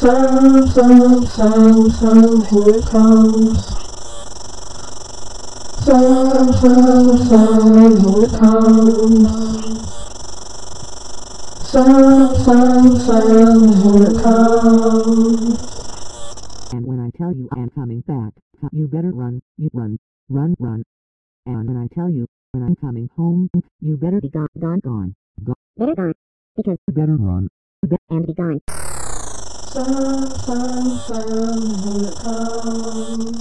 Sun, sun, sun, sun, here it comes. Sun, sun, sun, here it comes. Sun, sun, sun, here it comes. And when I tell you I am coming back, you better run, you run, run, run. And when I tell you when I'm coming home, you better be gone, gone, gone, gone. Better gone. Because You better run. and be gone. Sun, sun, sun, here it comes.